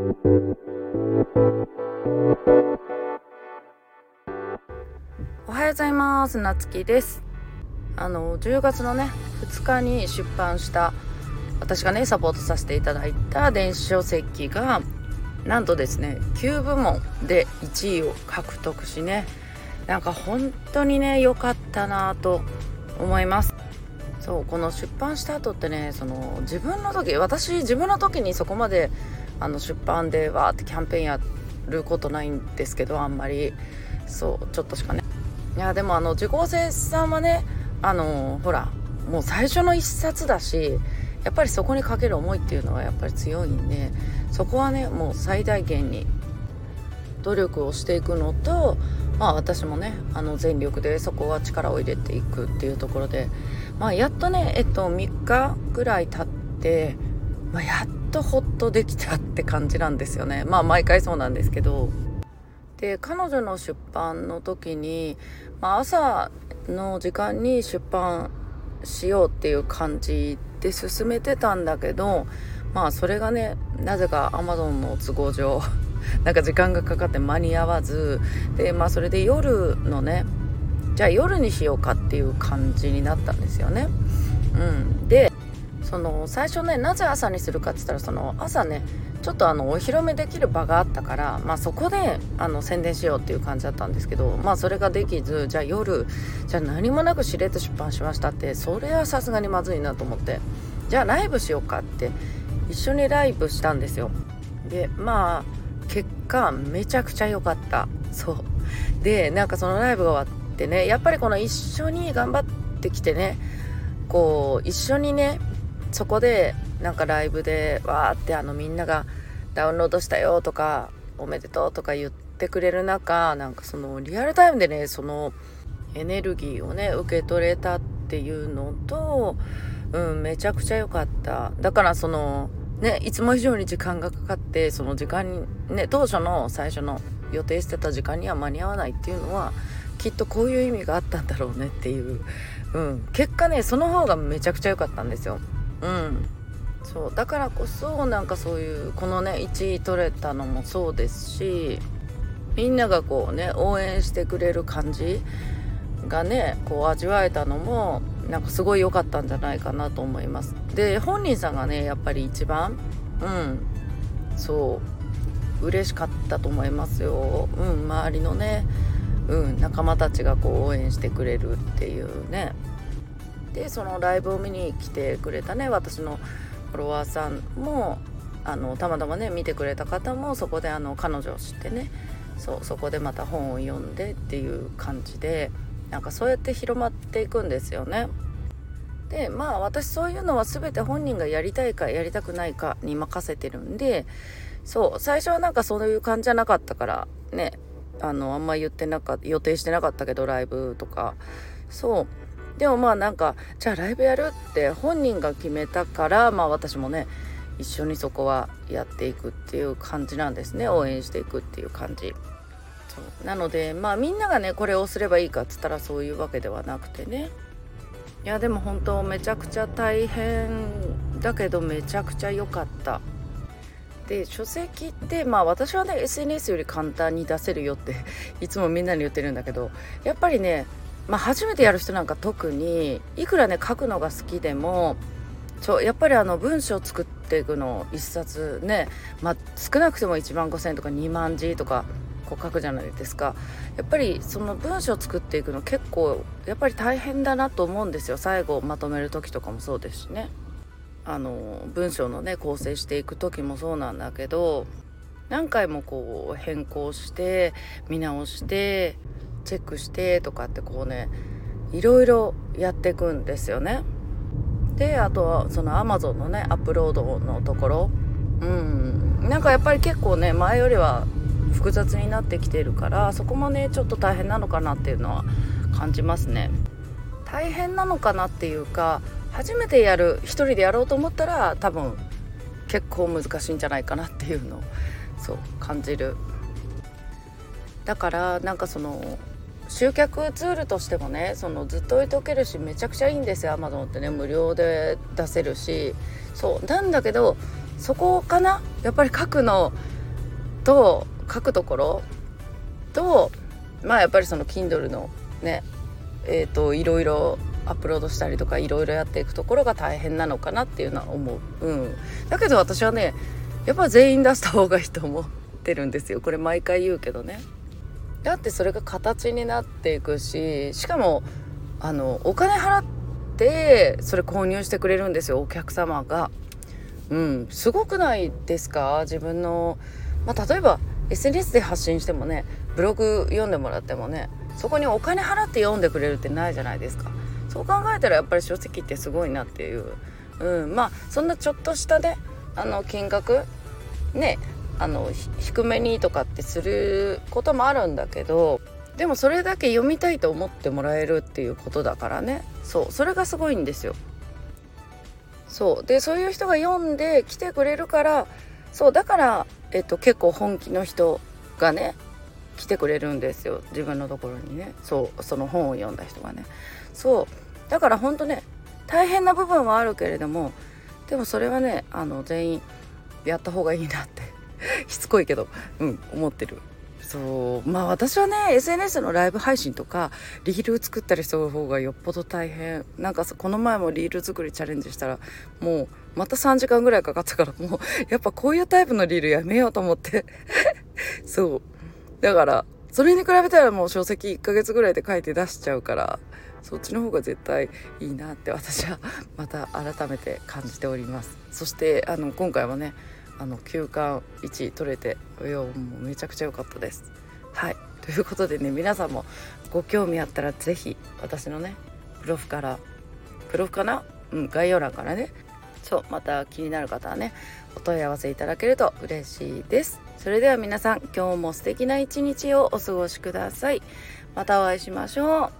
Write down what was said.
おはようございます。なつきです。あの10月のね2日に出版した私がねサポートさせていただいた電子書籍がなんとですね9部門で1位を獲得しねなんか本当にね良かったなと思います。そうこの出版した後ってねその自分の時私自分の時にそこまであの出版でわーってキャンペーンやることないんですけどあんまり。そうちょっとしかね。いやでもあの受講生さんはねあのほらもう最初の一冊だしやっぱりそこにかける思いっていうのはやっぱり強いんでそこはねもう最大限に努力をしていくのとまあ私もねあの全力でそこは力を入れていくっていうところでまあやっとねえっと3日ぐらい経って、まあ、やっとほっとできたって感じなんですよね。まあ毎回そうなんですけど。で彼女の出版の時に、まあ、朝の時間に出版しようっていう感じで進めてたんだけどまあそれがねなぜか Amazon の都合上 なんか時間がかかって間に合わずでまあそれで夜のねじゃあ夜にしようかっていう感じになったんですよね。うん、でその最初ねなぜ朝にするかって言ったらその朝ねちょっとあのお披露目できる場があったから、まあ、そこであの宣伝しようっていう感じだったんですけど、まあ、それができずじゃあ夜じゃあ何もなくしれっと出版しましたってそれはさすがにまずいなと思ってじゃあライブしようかって一緒にライブしたんですよ。でまあ結果めちゃくちゃ良かった。そう。でなんかそのライブが終わってねやっぱりこの一緒に頑張ってきてねこう一緒にねそこでなんかライブでわーってあのみんながダウンロードしたよとかおめでとうとか言ってくれる中なんかそのリアルタイムでねそのエネルギーをね受け取れたっていうのとうんめちゃくちゃ良かった。だからそのねいつも以上に時間がかかってその時間にね当初の最初の予定してた時間には間に合わないっていうのはきっとこういう意味があったんだろうねっていう、うん、結果ねその方がめちゃくちゃ良かったんですよ。うん。そうだからこそなんかそういうこのね1位取れたのもそうですしみんながこうね応援してくれる感じがねこう味わえたのもなんかすごい良かったんじゃないかなと思います。で本人さんがねやっぱり一番うんそう嬉しかったと思いますよ。うん周りのねうん仲間たちがこう応援してくれるっていうね。でそのライブを見に来てくれたね私のフォロワーさんもあのたまたまね見てくれた方もそこであの彼女を知ってねそうそこでまた本を読んでっていう感じでなんかそうやって広まっていくんですよね。でまあ私そういうのは全て本人がやりたいかやりたくないかに任せてるんでそう最初はなんかそういう感じじゃなかったからねあのあんま言ってなか予定してなかったけどライブとかそうでもまあなんかじゃあライブやるって本人が決めたからまあ私もね一緒にそこはやっていくっていう感じなんですね。応援していくっていう感じ。そう。なのでまあみんながねこれをすればいいかっつったらそういうわけではなくてね。いやでも本当めちゃくちゃ大変だけどめちゃくちゃ良かった。で書籍ってまあ私はね SNS より簡単に出せるよっていつもみんなに言ってるんだけどやっぱりねまあ、初めてやる人なんか特にいくらね書くのが好きでもちょやっぱりあの文章を作っていくの1冊ね、まあ、少なくても1万5,000とか2万字とかこう書くじゃないですか。やっぱりその文章を作っていくの結構やっぱり大変だなと思うんですよ。最後まとめる時とかもそうですしね。あの文章のね構成していく時もそうなんだけど何回もこう変更して見直してチェックしてとかってこうねいろいろやっていくんですよね。であとはその Amazon のねアップロードのところうんなんかやっぱり結構ね前よりは複雑になってきてるからそこもねちょっと大変なのかなっていうのは感じますね。大変なのかなっていうか初めてやる一人でやろうと思ったら多分結構難しいんじゃないかなっていうのをそう感じるだからなんかその集客ツールとしてもねそのずっと置いとけるしめちゃくちゃいいんですよ Amazon ってね。無料で出せるし。そうなんだけどそこかな？やっぱり書くのと書くところとまあやっぱりその Kindle のねえっ、ー、といろいろアップロードしたりとかいろいろやっていくところが大変なのかなっていうのは思う、うん、だけど私はねやっぱ全員出した方がいいと思ってるんですよ。これ毎回言うけどね。だってそれが形になっていくししかもあのお金払ってそれ購入してくれるんですよお客様が。うん、すごくないですか？自分の、まあ、例えば SNS で発信してもねブログ読んでもらってもねそこにお金払って読んでくれるってないじゃないですか。そう考えたらやっぱり書籍ってすごいなっていう、うん、まあそんなちょっとしたねあの金額ねあの低めにとかってすることもあるんだけどでもそれだけ読みたいと思ってもらえるっていうことだからね。そうそれがすごいんですよ。そう。でそういう人が読んで来てくれるからそうだから、えっと、結構本気の人がね来てくれるんですよ。自分のところにね。そうその本を読んだ人がね。そう。だからほんとね大変な部分はあるけれどもでもそれはねあの全員やった方がいいなって しつこいけどうん思ってる。そうまあ私はね SNS のライブ配信とかリール作ったりする方がよっぽど大変。なんかこの前もリール作りチャレンジしたらもうまた3時間ぐらいかかったからもうやっぱこういうタイプのリールやめようと思って。そう。だからそれに比べたらもう書籍1ヶ月ぐらいで書いて出しちゃうからそっちの方が絶対いいなって私はまた改めて感じております。そしてあの今回はねあの休館1位取れていやもうめちゃくちゃ良かったです。はいということでね皆さんもご興味あったら是非私のねプロフからプロフかな？うん概要欄からねそうまた気になる方はねお問い合わせいただけると嬉しいです。それでは皆さん今日も素敵な一日をお過ごしください。またお会いしましょう。